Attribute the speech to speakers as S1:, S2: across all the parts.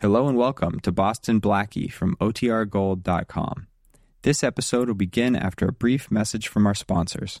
S1: Hello and welcome to Boston Blackie from OTRGold.com. This episode will begin after a brief message from our sponsors.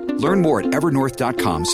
S2: Learn more at evernorth.com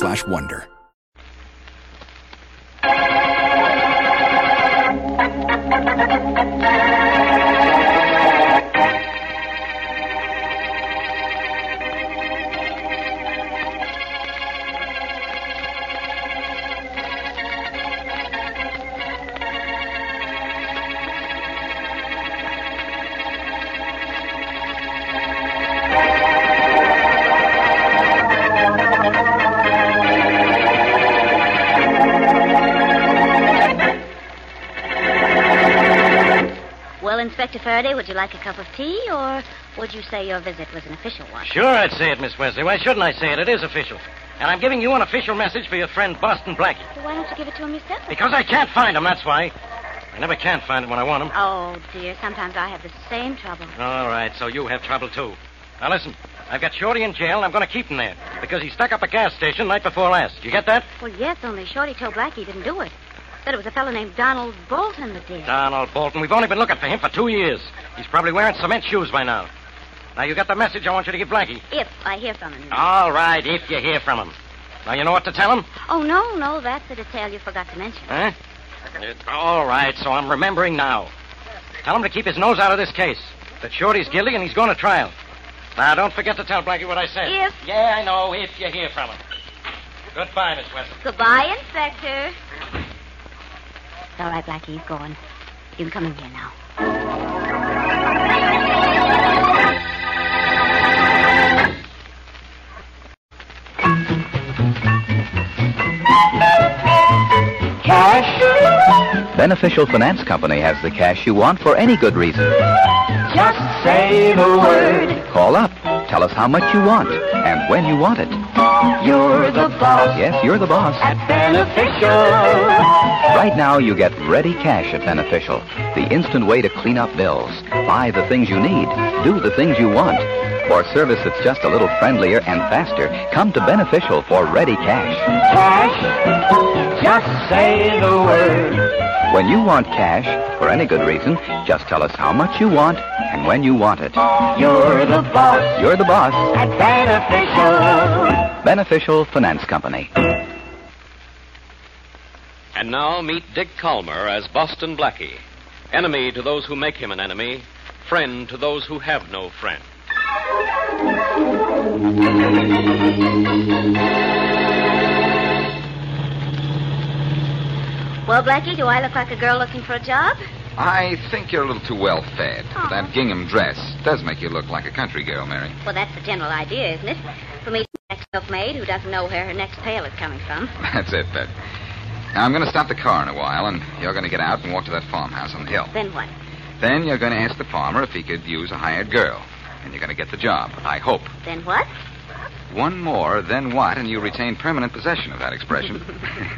S3: Faraday, would you like a cup of tea, or would you say your visit was an official one?
S4: Sure, I'd say it, Miss Wesley. Why shouldn't I say it? It is official. And I'm giving you an official message for your friend Boston Blackie.
S3: Well, why don't you give it to him yourself?
S4: Because I can't find him, that's why. I never can find him when I want him.
S3: Oh, dear, sometimes I have the same trouble.
S4: All right, so you have trouble, too. Now, listen. I've got Shorty in jail, and I'm going to keep him there. Because he stuck up a gas station night before last. You get that?
S3: Well, yes, only Shorty told Blackie he didn't do it. Said it was a fellow named Donald Bolton that did.
S4: Donald Bolton. We've only been looking for him for two years. He's probably wearing cement shoes by now. Now, you got the message I want you to give Blackie.
S3: If I hear from him.
S4: All right, if you hear from him. Now, you know what to tell him?
S3: Oh, no, no, that's the detail you forgot to mention.
S4: Huh? It- all right, so I'm remembering now. Tell him to keep his nose out of this case. That Shorty's guilty and he's going to trial. Now, don't forget to tell Blackie what I said.
S3: If-
S4: Yeah, I know, if you hear from him. Goodbye, Miss Wesley.
S3: Goodbye, Inspector. It's all right, Blackie, he's going. You can come in here now. Cash?
S5: Beneficial Finance Company has the cash you want for any good reason.
S6: Just say the word.
S5: Call up. Tell us how much you want and when you want it.
S6: You're the boss
S5: Yes, you're the boss.
S6: at Beneficial.
S5: Right now, you get ready cash at Beneficial, the instant way to clean up bills, buy the things you need, do the things you want. For service that's just a little friendlier and faster, come to Beneficial for ready cash.
S6: Cash. Just say the word.
S5: When you want cash, for any good reason, just tell us how much you want and when you want it.
S6: You're the boss
S5: You're the boss.
S6: at Beneficial.
S5: Beneficial Finance Company.
S7: And now meet Dick Kollmar as Boston Blackie. Enemy to those who make him an enemy, friend to those who have no friend.
S3: Well, Blackie, do I look like a girl looking for a job?
S8: I think you're a little too well fed.
S3: Oh.
S8: That gingham dress does make you look like a country girl, Mary.
S3: Well, that's the general idea, isn't it? For me to be an ex-milkmaid who doesn't know where her next pail is coming from.
S8: That's it, Bed. Now, I'm going to stop the car in a while, and you're going to get out and walk to that farmhouse on the hill.
S3: Then what?
S8: Then you're going to ask the farmer if he could use a hired girl. And you're going to get the job, I hope.
S3: Then what?
S8: One more, then what, and you retain permanent possession of that expression.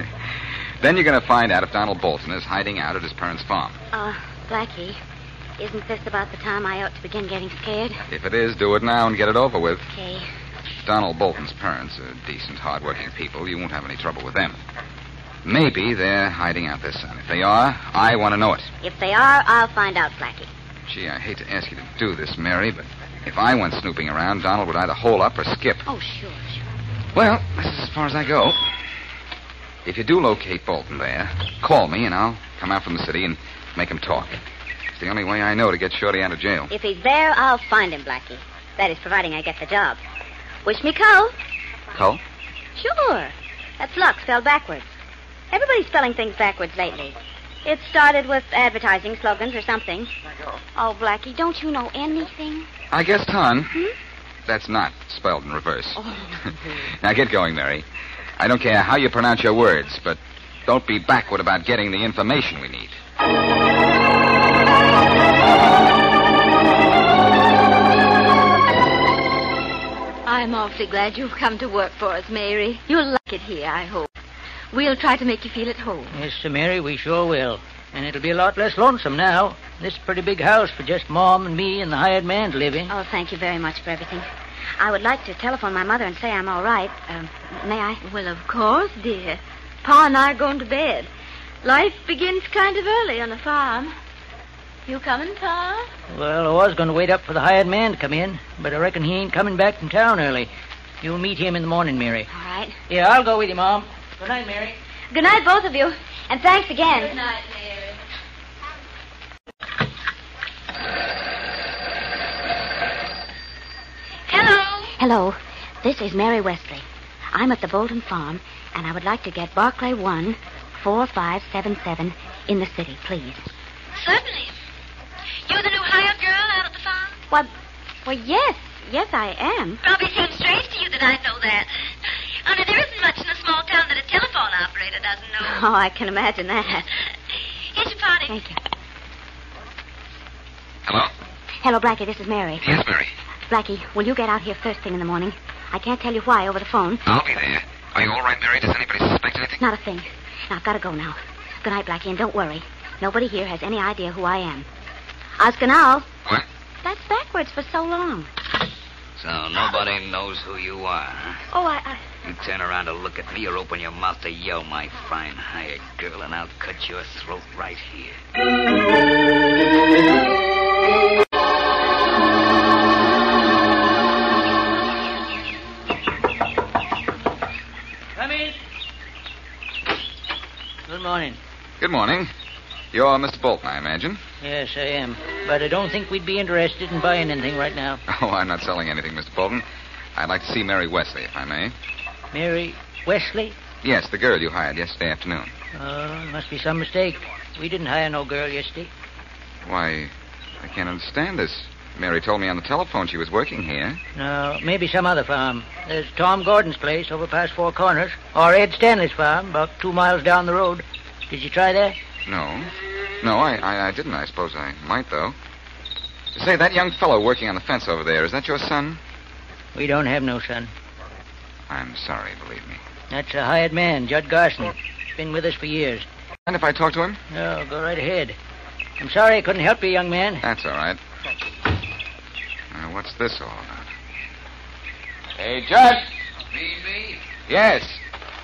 S8: then you're going to find out if Donald Bolton is hiding out at his parents' farm.
S3: Uh, Blackie, Isn't this about the time I ought to begin getting scared?
S8: If it is, do it now and get it over with.
S3: Okay.
S8: Donald Bolton's parents are decent, hard-working people. You won't have any trouble with them. Maybe they're hiding out their son. If they are, I want to know it.
S3: If they are, I'll find out, Blackie.
S8: Gee, I hate to ask you to do this, Mary, but if I went snooping around, Donald would either hole up or skip.
S3: Oh, sure, sure.
S8: Well, this is as far as I go. If you do locate Bolton there, call me and I'll come out from the city and make him talk. It's the only way I know to get Shorty out of jail.
S3: If he's there, I'll find him, Blackie. That is, providing I get the job. Wish me Cull?
S8: Cull?
S3: Sure. That's luck spelled backwards. Everybody's spelling things backwards lately. It started with advertising slogans or something. Oh, Blackie, don't you know anything?
S8: I guess ton.
S3: Hmm?
S8: That's not spelled in reverse.
S3: Oh.
S8: now get going, Mary. I don't care how you pronounce your words, but don't be backward about getting the information we need.
S9: I'm awfully glad you've come to work for us, Mary. You'll like it here, I hope. We'll try to make you feel at home.
S10: Yes, Sir Mary, we sure will. And it'll be a lot less lonesome now. This is a pretty big house for just Mom and me and the hired man to live in.
S3: Oh, thank you very much for everything. I would like to telephone my mother and say I'm all right. Um, may I?
S9: Well, of course, dear. Pa and I are going to bed. Life begins kind of early on a farm. You coming, Pa?
S10: Well, I was going to wait up for the hired man to come in, but I reckon he ain't coming back from town early. You'll meet him in the morning, Mary.
S3: All right.
S10: Yeah, I'll go with you, Mom. Good night, Mary.
S3: Good night, both of you. And thanks again.
S9: Good night, Mary.
S3: Hello. Hello. This is Mary Wesley. I'm at the Bolton Farm, and I would like to get Barclay 1, 4577 in the city, please.
S11: Certainly. You're the new hired girl out at the farm?
S3: Well, well, yes. Yes, I am.
S11: Probably seems strange to you that I know that. Only there isn't much in a small town that a telephone operator doesn't know.
S3: Oh, I can imagine that.
S11: Here's your party.
S3: Thank you.
S8: Hello?
S3: Hello, Blackie. This is Mary.
S8: Yes, Mary.
S3: Blackie, will you get out here first thing in the morning? I can't tell you why over the phone.
S8: I'll be there. Are you all right, Mary? Does anybody suspect anything?
S3: Not a thing. Now, I've got to go now. Good night, Blackie, and don't worry. Nobody here has any idea who I am. Oskanal.
S8: What?
S3: That's backwards for so long.
S12: So nobody knows who you are, huh?
S3: Oh, I, I...
S12: You turn around to look at me or open your mouth to yell, my fine hired girl, and I'll cut your throat right here.
S10: Good morning.
S8: You're Mr. Bolton, I imagine.
S10: Yes, I am. But I don't think we'd be interested in buying anything right now.
S8: Oh, I'm not selling anything, Mr. Bolton. I'd like to see Mary Wesley, if I may.
S10: Mary Wesley?
S8: Yes, the girl you hired yesterday afternoon.
S10: Oh, must be some mistake. We didn't hire no girl yesterday.
S8: Why, I can't understand this. Mary told me on the telephone she was working here.
S10: No, maybe some other farm. There's Tom Gordon's place over past Four Corners, or Ed Stanley's farm, about two miles down the road. Did you try that?
S8: No. No, I, I, I didn't. I suppose I might, though. Say, that young fellow working on the fence over there, is that your son?
S10: We don't have no son.
S8: I'm sorry, believe me.
S10: That's a hired man, Judd Garson. Been with us for years.
S8: And if I talk to him?
S10: No, go right ahead. I'm sorry I couldn't help you, young man.
S8: That's all right. Now, what's this all about? Hey, Judd.
S12: Me, me?
S8: Yes.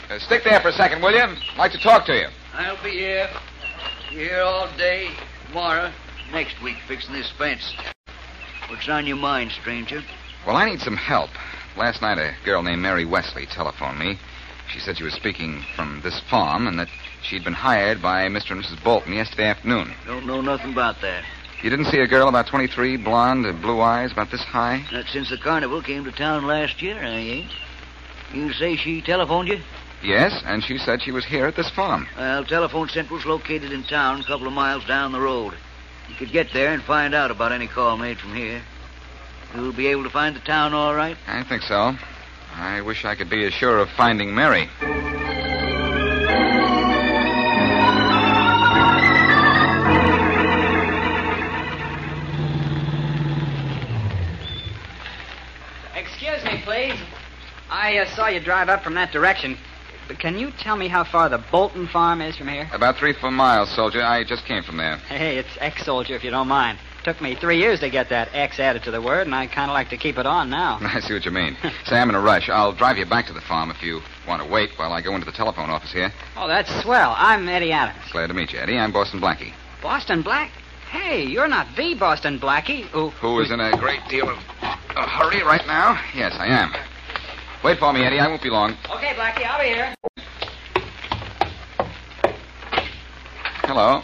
S8: Uh, stick there for a second, will you? I'd like to talk to you.
S12: I'll be here. Here all day, tomorrow, next week, fixing this fence. What's on your mind, stranger?
S8: Well, I need some help. Last night, a girl named Mary Wesley telephoned me. She said she was speaking from this farm and that she'd been hired by Mr. and Mrs. Bolton yesterday afternoon.
S12: Don't know nothing about that.
S8: You didn't see a girl about 23, blonde, with blue eyes, about this high?
S12: Not since the carnival came to town last year, I ain't. You say she telephoned you?
S8: Yes, and she said she was here at this farm.
S12: Well, telephone central's located in town, a couple of miles down the road. You could get there and find out about any call made from here. You'll be able to find the town all right?
S8: I think so. I wish I could be as sure of finding Mary.
S13: Excuse me, please. I uh, saw you drive up from that direction. But can you tell me how far the Bolton farm is from here?
S8: About three four miles, soldier. I just came from there.
S13: Hey, it's ex-soldier, if you don't mind. Took me three years to get that X added to the word, and I kind of like to keep it on now.
S8: I see what you mean. Say, I'm in a rush. I'll drive you back to the farm if you want to wait while I go into the telephone office here.
S13: Oh, that's swell. I'm Eddie Adams.
S8: Glad to meet you, Eddie. I'm Boston Blackie.
S13: Boston Black? Hey, you're not the Boston Blackie. Who?
S8: Who is in a great deal of a hurry right now? Yes, I am. Wait for me, Eddie. I won't be long.
S13: Okay, Blackie, I'll be here.
S8: Hello.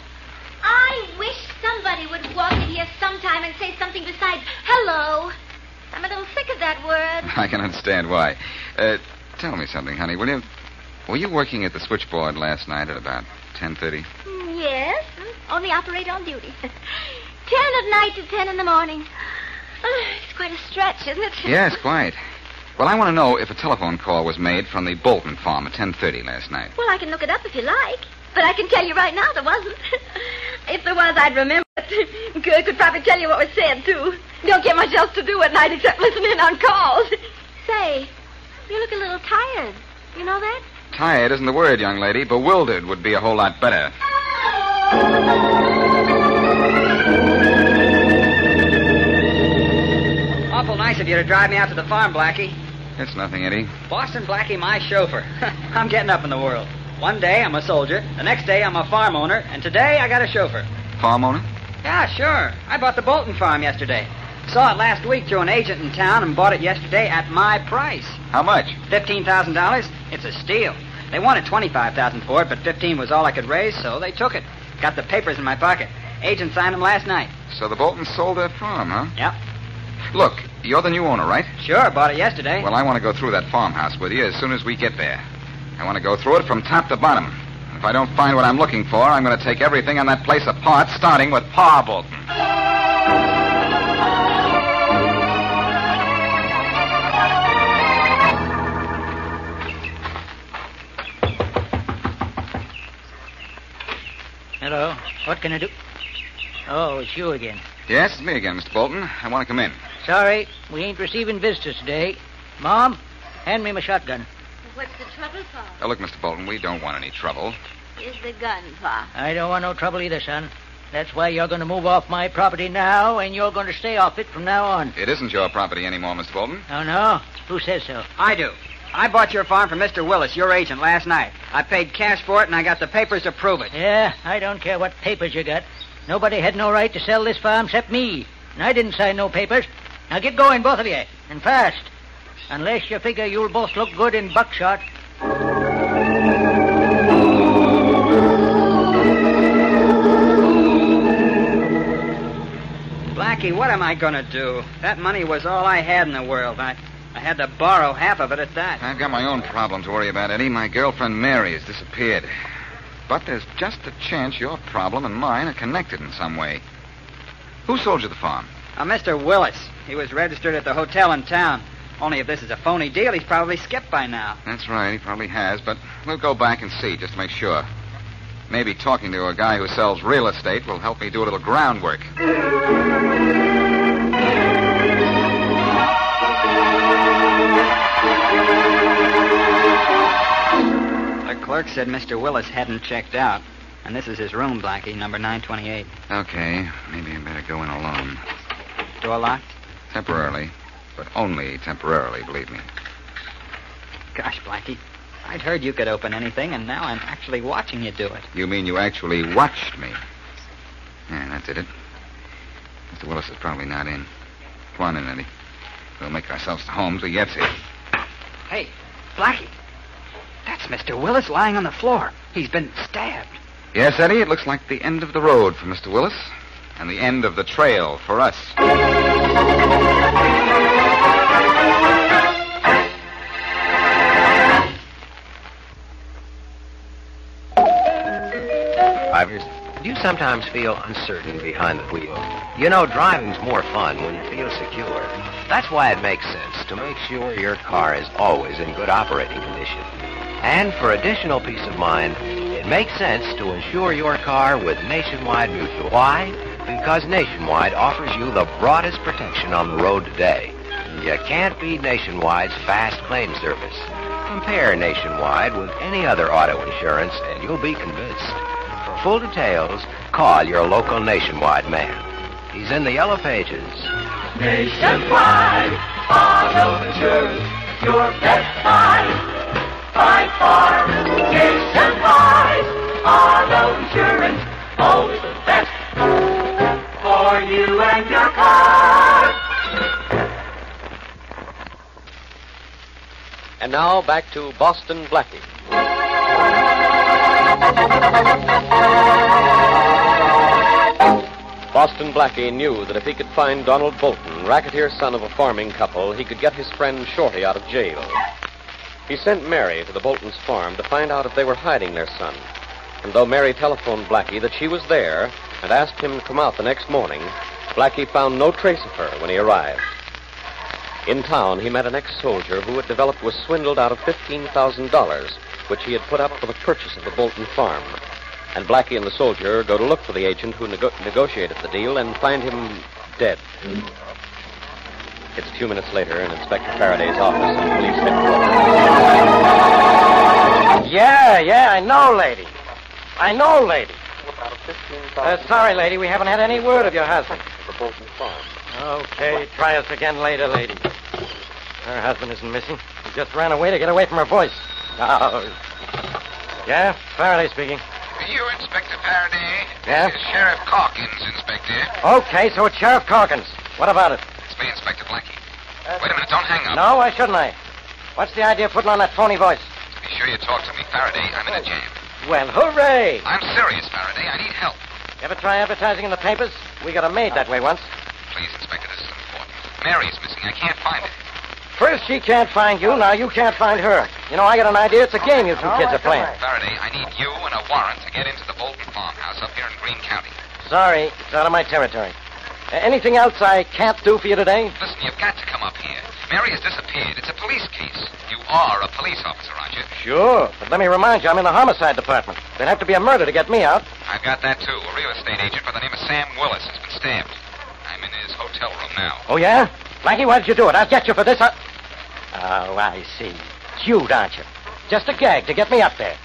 S11: I wish somebody would walk in here sometime and say something besides hello. I'm a little sick of that word.
S8: I can understand why. Uh, tell me something, honey, will you? Were you working at the switchboard last night at about 10.30?
S11: Mm, Yes, only operate on duty. ten at night to ten in the morning. Oh, it's quite a stretch, isn't it?
S8: Yes, quite. Well, I want to know if a telephone call was made from the Bolton farm at 10.30 last night.
S11: Well, I can look it up if you like. But I can tell you right now there wasn't. if there was, I'd remember it. Good, could probably tell you what was said, too. Don't get much else to do at night except listen in on calls. Say, you look a little tired. You know that?
S8: Tired isn't the word, young lady. Bewildered would be a whole lot better.
S13: Awful nice of you to drive me out to the farm, Blackie.
S8: It's nothing, Eddie.
S13: Boston Blackie, my chauffeur. I'm getting up in the world. One day I'm a soldier, the next day I'm a farm owner, and today I got a chauffeur.
S8: Farm owner?
S13: Yeah, sure. I bought the Bolton farm yesterday. Saw it last week through an agent in town and bought it yesterday at my price.
S8: How much?
S13: Fifteen thousand dollars. It's a steal. They wanted twenty-five thousand for it, but fifteen was all I could raise, so they took it. Got the papers in my pocket. Agent signed them last night.
S8: So the Boltons sold their farm, huh?
S13: Yep.
S8: Look, you're the new owner, right?
S13: Sure, bought it yesterday.
S8: Well, I want to go through that farmhouse with you as soon as we get there. I want to go through it from top to bottom. And If I don't find what I'm looking for, I'm going to take everything on that place apart, starting with Pa Bolton.
S10: Hello. What can I do? Oh, it's you again.
S8: Yes, it's me again, Mr. Bolton. I want to come in.
S10: Sorry, we ain't receiving visitors today. Mom, hand me my shotgun.
S9: What's the trouble, Pa?
S8: Now, look, Mr. Bolton, we don't want any trouble.
S9: Is the gun, Pa?
S10: I don't want no trouble either, son. That's why you're going to move off my property now, and you're going to stay off it from now on.
S8: It isn't your property anymore, Mr. Bolton.
S10: Oh, no? Who says so?
S13: I do. I bought your farm from Mr. Willis, your agent, last night. I paid cash for it, and I got the papers to prove it.
S10: Yeah, I don't care what papers you got. Nobody had no right to sell this farm except me. And I didn't sign no papers. Now get going, both of you, and fast. Unless you figure you'll both look good in buckshot.
S13: Blackie, what am I going to do? That money was all I had in the world. I, I had to borrow half of it at that.
S8: I've got my own problem to worry about, Eddie. My girlfriend Mary has disappeared. But there's just a chance your problem and mine are connected in some way. Who sold you the farm?
S13: Uh, Mr. Willis. He was registered at the hotel in town. Only if this is a phony deal, he's probably skipped by now.
S8: That's right, he probably has, but we'll go back and see just to make sure. Maybe talking to a guy who sells real estate will help me do a little groundwork.
S13: The clerk said Mr. Willis hadn't checked out. And this is his room, Blackie, number 928.
S8: Okay, maybe I better go in alone.
S13: Door locked?
S8: Temporarily, but only temporarily, believe me.
S13: Gosh, Blackie. I'd heard you could open anything, and now I'm actually watching you do it.
S8: You mean you actually watched me? Yeah, that did it. Mr. Willis is probably not in. Come on in, Eddie. We'll make ourselves to home till he gets here.
S13: Hey, Blackie. That's Mr. Willis lying on the floor. He's been stabbed.
S8: Yes, Eddie, it looks like the end of the road for Mr. Willis, and the end of the trail for us.
S14: Do you sometimes feel uncertain behind the wheel? You know, driving's more fun when you feel secure. That's why it makes sense to make sure your car is always in good operating condition. And for additional peace of mind, it makes sense to insure your car with Nationwide Mutual. Why? Because Nationwide offers you the broadest protection on the road today. You can't beat Nationwide's fast claim service. Compare Nationwide with any other auto insurance, and you'll be convinced. For full details, call your local Nationwide man. He's in the yellow pages.
S6: Nationwide auto insurance, your best buy by far. Nationwide auto insurance, always for you and your car.
S7: And now back to Boston Blackie. Boston Blackie knew that if he could find Donald Bolton, racketeer son of a farming couple, he could get his friend Shorty out of jail. He sent Mary to the Bolton's farm to find out if they were hiding their son. And though Mary telephoned Blackie that she was there and asked him to come out the next morning, Blackie found no trace of her when he arrived. In town, he met an ex-soldier who had developed was swindled out of $15,000, which he had put up for the purchase of the Bolton farm. And Blackie and the soldier go to look for the agent who nego- negotiated the deal and find him dead. It's a few minutes later in Inspector Faraday's office in police headquarters.
S4: Yeah, yeah, I know, lady. I know, lady. Uh, sorry, lady, we haven't had any word of your husband. Okay, try us again later, lady. Her husband isn't missing. He just ran away to get away from her voice. Oh. Yeah, Faraday speaking.
S8: You, Inspector Faraday?
S4: Yeah?
S8: Sheriff Calkins, Inspector.
S4: Okay, so it's Sheriff Calkins. What about it?
S8: It's me, Inspector Blackie. Wait a minute, don't hang up.
S4: No, why shouldn't I? What's the idea of putting on that phony voice?
S8: Be sure you talk to me, Faraday. I'm in a jam.
S4: Well, hooray!
S8: I'm serious, Faraday. I need help.
S4: You Ever try advertising in the papers? We got a maid that way once.
S8: Please, Inspector, this is important. Mary's missing. I can't find her.
S4: First she can't find you, now you can't find her. You know, I got an idea. It's a game you two kids are playing.
S8: Faraday, I need you and a warrant to get into the Bolton farmhouse up here in Greene County.
S4: Sorry, it's out of my territory. Uh, anything else I can't do for you today?
S8: Listen, you've got to come up here. Mary has disappeared. It's a police case. You are a police officer, aren't you?
S4: Sure, but let me remind you, I'm in the homicide department. There'd have to be a murder to get me out.
S8: I've got that, too. A real estate agent by the name of Sam Willis has been stabbed. I'm in his hotel room now.
S4: Oh, yeah? Blackie, why did you do it? I'll get you for this. I... Oh, I see. Cute, aren't you? Just a gag to get me up there.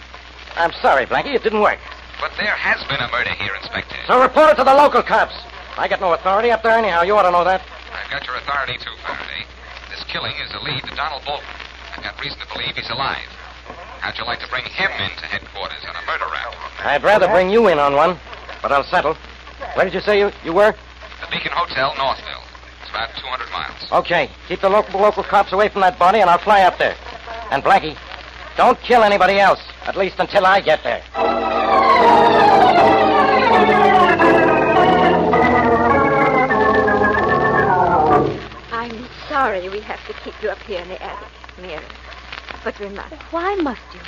S4: I'm sorry, Blackie, it didn't work.
S8: But there has been a murder here, Inspector.
S4: So report it to the local cops. I got no authority up there anyhow. You ought to know that.
S8: I've got your authority, too, Faraday. This killing is a lead to Donald Bolton. I've got reason to believe he's alive. How'd you like to bring him into headquarters on a murder rap?
S4: I'd rather bring you in on one, but I'll settle. Where did you say you, you were?
S8: The Beacon Hotel, Northville. It's about 200 miles.
S4: Okay. Keep the local local cops away from that body, and I'll fly up there. And Blackie, don't kill anybody else, at least until I get there.
S9: Sorry we have to keep you up here in the attic, Mary. But we must.
S3: Why must you?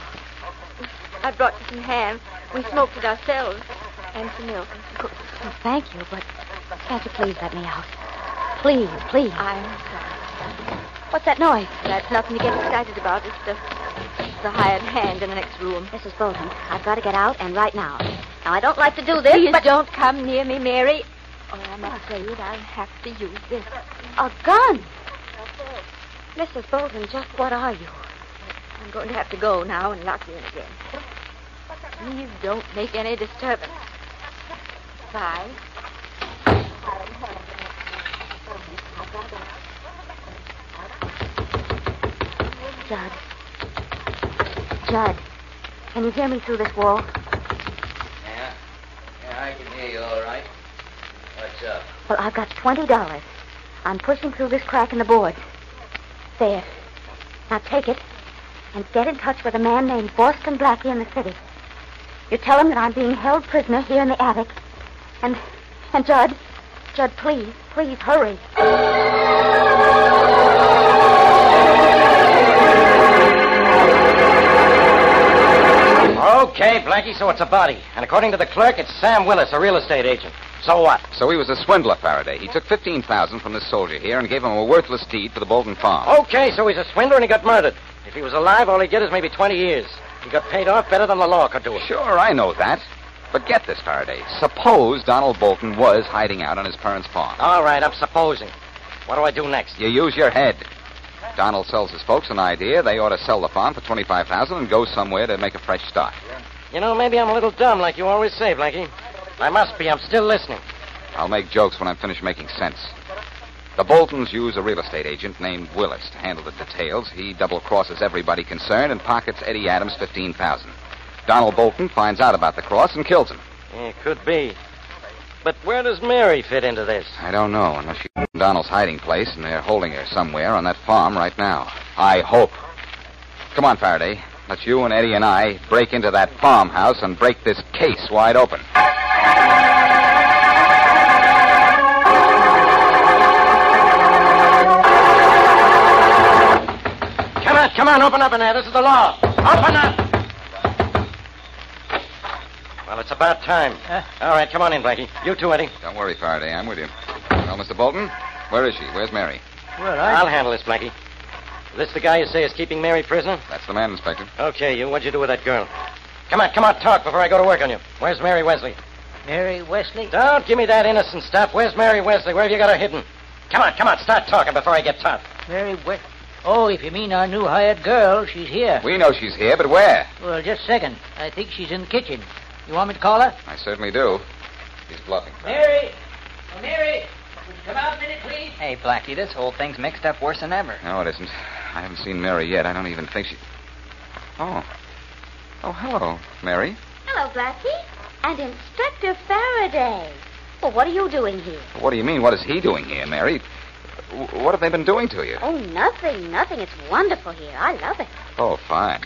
S9: I brought you some ham. We smoked it ourselves. And some milk.
S3: Oh, thank you, but can't you please let me out? Please, please.
S9: I'm sorry.
S3: What's that noise?
S9: That's nothing to get excited about. It's the, the hired hand in the next room.
S3: Mrs. Bolton, I've got to get out, and right now. Now, I don't like to do this,
S9: Please
S3: but...
S9: don't come near me, Mary. Or I'm oh, afraid I'll have to use this.
S3: A gun? Mrs. Bolton, just what are you?
S9: I'm going to have to go now and lock you in again. Please don't make any disturbance. Bye.
S3: Judd. Judd, can you hear me through this wall?
S12: Yeah. Yeah, I can hear you all right. What's up?
S3: Well, I've got $20. I'm pushing through this crack in the boards. There. Now take it and get in touch with a man named Boston Blackie in the city. You tell him that I'm being held prisoner here in the attic. And, and Judd, Judd, please, please hurry.
S4: Okay, Blackie, so it's a body. And according to the clerk, it's Sam Willis, a real estate agent. So what?
S8: So he was a swindler, Faraday. He took 15000 from this soldier here and gave him a worthless deed for the Bolton farm.
S4: Okay, so he's a swindler and he got murdered. If he was alive, all he'd get is maybe 20 years. He got paid off better than the law could do it.
S8: Sure, I know that. But get this, Faraday. Suppose Donald Bolton was hiding out on his parents' farm.
S4: All right, I'm supposing. What do I do next?
S8: You use your head. Donald sells his folks an idea. They ought to sell the farm for 25000 and go somewhere to make a fresh start.
S4: You know, maybe I'm a little dumb, like you always say, Blackie. I must be. I'm still listening.
S8: I'll make jokes when I'm finished making sense. The Boltons use a real estate agent named Willis to handle the details. He double crosses everybody concerned and pockets Eddie Adams fifteen thousand. Donald Bolton finds out about the cross and kills him.
S4: It could be. But where does Mary fit into this?
S8: I don't know, unless she's in Donald's hiding place and they're holding her somewhere on that farm right now. I hope. Come on, Faraday. Let's you and Eddie and I break into that farmhouse and break this case wide open.
S4: Come on, come on, open up in there. This is the law. Open up! Well, it's about time. All right, come on in, Blackie. You too, Eddie.
S8: Don't worry, Faraday. I'm with you. Well, Mr. Bolton, where is she? Where's Mary?
S10: Well,
S4: I'll handle this, Blackie. This the guy you say is keeping Mary prisoner?
S8: That's the man, Inspector.
S4: Okay, you. What'd you do with that girl? Come on, come on, talk before I go to work on you. Where's Mary Wesley?
S10: Mary Wesley?
S4: Don't give me that innocent stuff. Where's Mary Wesley? Where have you got her hidden? Come on, come on, start talking before I get tough.
S10: Mary Wesley. Oh, if you mean our new hired girl, she's here.
S8: We know she's here, but where?
S10: Well, just a second. I think she's in the kitchen. You want me to call her?
S8: I certainly do. He's bluffing.
S10: Mary! Oh, Mary! Would you come out a minute, please?
S13: Hey, Blackie, this whole thing's mixed up worse than ever.
S8: No, it isn't. I haven't seen Mary yet. I don't even think she. Oh. Oh, hello, Mary.
S3: Hello, Blackie. And Inspector Faraday. Well, what are you doing here?
S8: What do you mean? What is he doing here, Mary? W- What have they been doing to you?
S3: Oh, nothing, nothing. It's wonderful here. I love it.
S8: Oh, fine.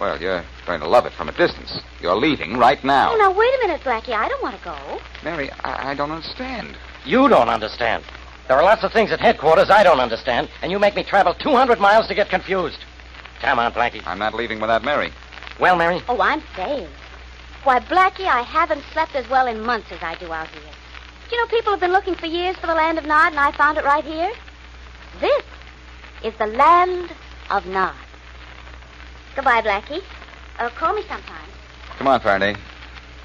S8: Well, you're going to love it from a distance. You're leaving right now.
S3: Oh, now, wait a minute, Blackie. I don't want to go.
S8: Mary, I, I don't understand.
S4: You don't understand. There are lots of things at headquarters I don't understand, and you make me travel 200 miles to get confused. Come on, Blackie.
S8: I'm not leaving without Mary.
S4: Well, Mary?
S3: Oh, I'm staying. Why, Blackie, I haven't slept as well in months as I do out here. Do you know people have been looking for years for the land of Nod, and I found it right here? This is the land of Nod. Goodbye, Blackie. Uh, call me sometime.
S8: Come on, Faraday.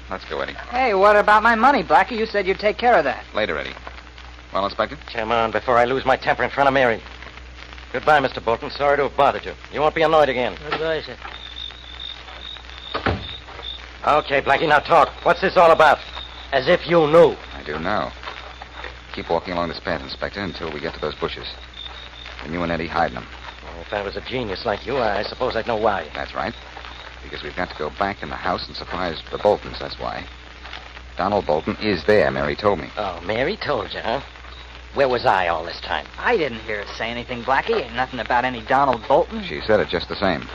S8: Let's go, Eddie.
S13: Hey, what about my money, Blackie? You said you'd take care of that.
S8: Later, Eddie. Well, Inspector?
S4: Come on, before I lose my temper in front of Mary. Goodbye, Mr. Bolton. Sorry to have bothered you. You won't be annoyed again.
S10: Goodbye, sir.
S4: Okay, Blackie, now talk. What's this all about? As if you knew.
S8: I do now. Keep walking along this path, Inspector, until we get to those bushes. And you and Eddie hide them.
S4: Well, if I was a genius like you, I suppose I'd know why.
S8: That's right. Because we've got to go back in the house and surprise the Boltons, that's why. Donald Bolton is there, Mary told me.
S4: Oh, Mary told you, huh? Where was I all this time?
S13: I didn't hear her say anything, Blackie. Ain't nothing about any Donald Bolton.
S8: She said it just the same.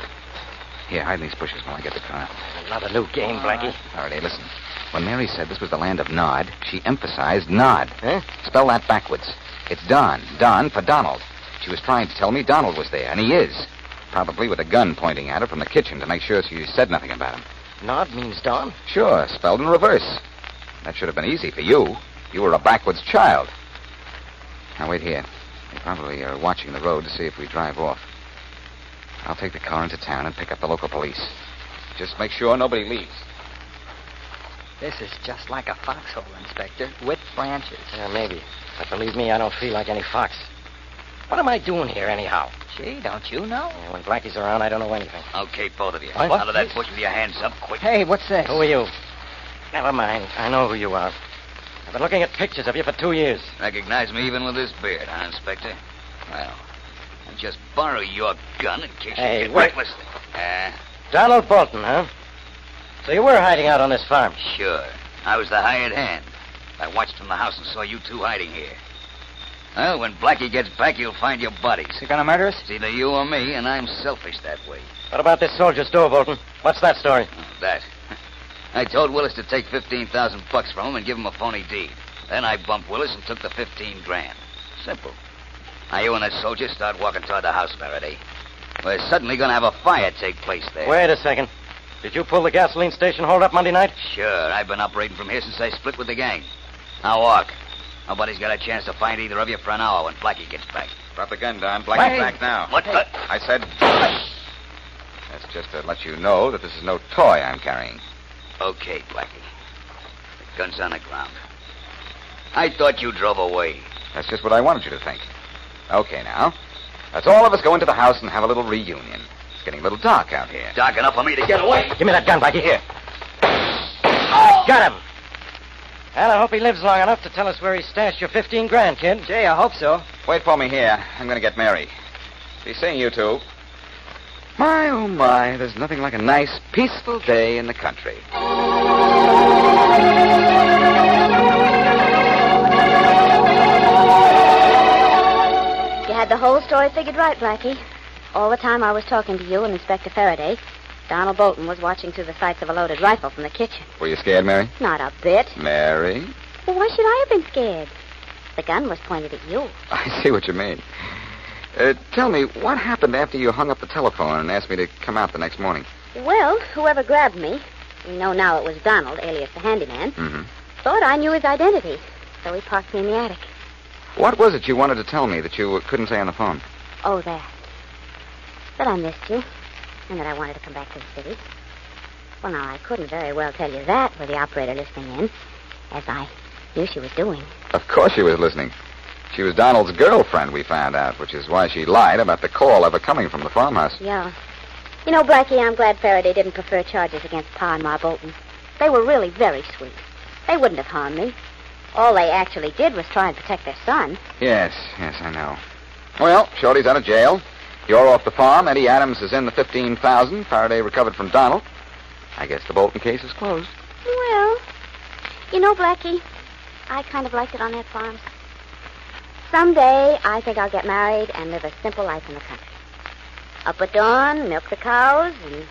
S8: Here, hide in these bushes while I get the car.
S4: Another new game, ah. Blackie.
S8: Faraday, listen. When Mary said this was the land of Nod, she emphasized Nod.
S4: Huh?
S8: Spell that backwards. It's Don. Don for Donald. She was trying to tell me Donald was there, and he is. Probably with a gun pointing at her from the kitchen to make sure she said nothing about him.
S4: Nod means Don?
S8: Sure, spelled in reverse. That should have been easy for you. You were a backwards child. Now, wait here. They probably are watching the road to see if we drive off. I'll take the car into town and pick up the local police. Just make sure nobody leaves.
S13: This is just like a foxhole, Inspector, with branches.
S4: Yeah, maybe. But believe me, I don't feel like any fox. What am I doing here, anyhow?
S13: Gee, don't you know?
S4: Yeah, when Blackie's around, I don't know anything.
S12: Okay, both of you.
S4: What?
S12: Out of that bush with your hands up, quick.
S13: Hey, what's this?
S4: Who are you? Never mind. I know who you are. I've been looking at pictures of you for two years.
S12: Recognize me even with this beard, huh, Inspector? Well, I'll just borrow your gun in case
S4: Hey,
S12: you get
S4: wait.
S12: reckless. Uh,
S4: Donald Bolton, huh? So you were hiding out on this farm?
S12: sure. I was the hired hand. I watched from the house and saw you two hiding here. Well, when Blackie gets back, you'll find your bodies.
S13: You gonna murder us?
S12: It's either you or me, and I'm selfish that way.
S4: What about this soldier's door, Bolton? What's that story?
S12: Oh, that. I told Willis to take 15,000 bucks from him and give him a phony deed. Then I bumped Willis and took the 15 grand. Simple. Now you and that soldier start walking toward the house, Faraday. We're suddenly going to have a fire take place there.
S4: Wait a second. Did you pull the gasoline station hold up Monday night?
S12: Sure. I've been operating from here since I split with the gang. Now walk. Nobody's got a chance to find either of you for an hour when Blackie gets back.
S8: Drop the gun, Don. Blackie's back now.
S12: What the?
S8: I said. That's just to let you know that this is no toy I'm carrying.
S12: Okay, Blackie. The gun's on the ground. I thought you drove away.
S8: That's just what I wanted you to think. Okay, now. Let's all of us go into the house and have a little reunion. It's getting a little dark out here.
S12: Dark enough for me to get away.
S4: Give me that gun, Blackie. Here. Oh! Got him. Well, I hope he lives long enough to tell us where he stashed your 15 grand, kid.
S13: Gee, I hope so.
S8: Wait for me here. I'm going to get Mary. Be seeing you two. My, oh my, there's nothing like a nice, peaceful day in the country.
S3: You had the whole story figured right, Blackie. All the time I was talking to you and Inspector Faraday, Donald Bolton was watching through the sights of a loaded rifle from the kitchen.
S8: Were you scared, Mary?
S3: Not a bit.
S8: Mary?
S3: Well, why should I have been scared? The gun was pointed at you.
S8: I see what you mean. Uh, tell me, what happened after you hung up the telephone and asked me to come out the next morning?
S3: Well, whoever grabbed me, we know now it was Donald, alias the handyman,
S8: Mm-hmm.
S3: thought I knew his identity, so he parked me in the attic.
S8: What was it you wanted to tell me that you couldn't say on the phone?
S3: Oh, that. That I missed you, and that I wanted to come back to the city. Well, now, I couldn't very well tell you that with the operator listening in, as I knew she was doing.
S8: Of course she was listening. She was Donald's girlfriend, we found out, which is why she lied about the call ever coming from the farmhouse.
S3: Yeah. You know, Blackie, I'm glad Faraday didn't prefer charges against Pa and Ma Bolton. They were really very sweet. They wouldn't have harmed me. All they actually did was try and protect their son.
S8: Yes, yes, I know. Well, Shorty's out of jail. You're off the farm. Eddie Adams is in the 15000 Faraday recovered from Donald. I guess the Bolton case is closed.
S3: Well, you know, Blackie, I kind of liked it on that farm. Someday, I think I'll get married and live a simple life in the country. Up at dawn, milk the cows, and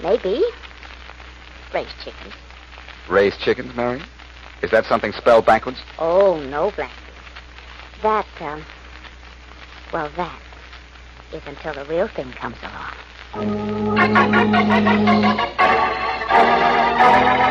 S3: maybe raise chickens.
S8: Raise chickens, Mary? Is that something spelled backwards?
S3: Oh, no, Blackie. That, um, well, that is until the real thing comes along.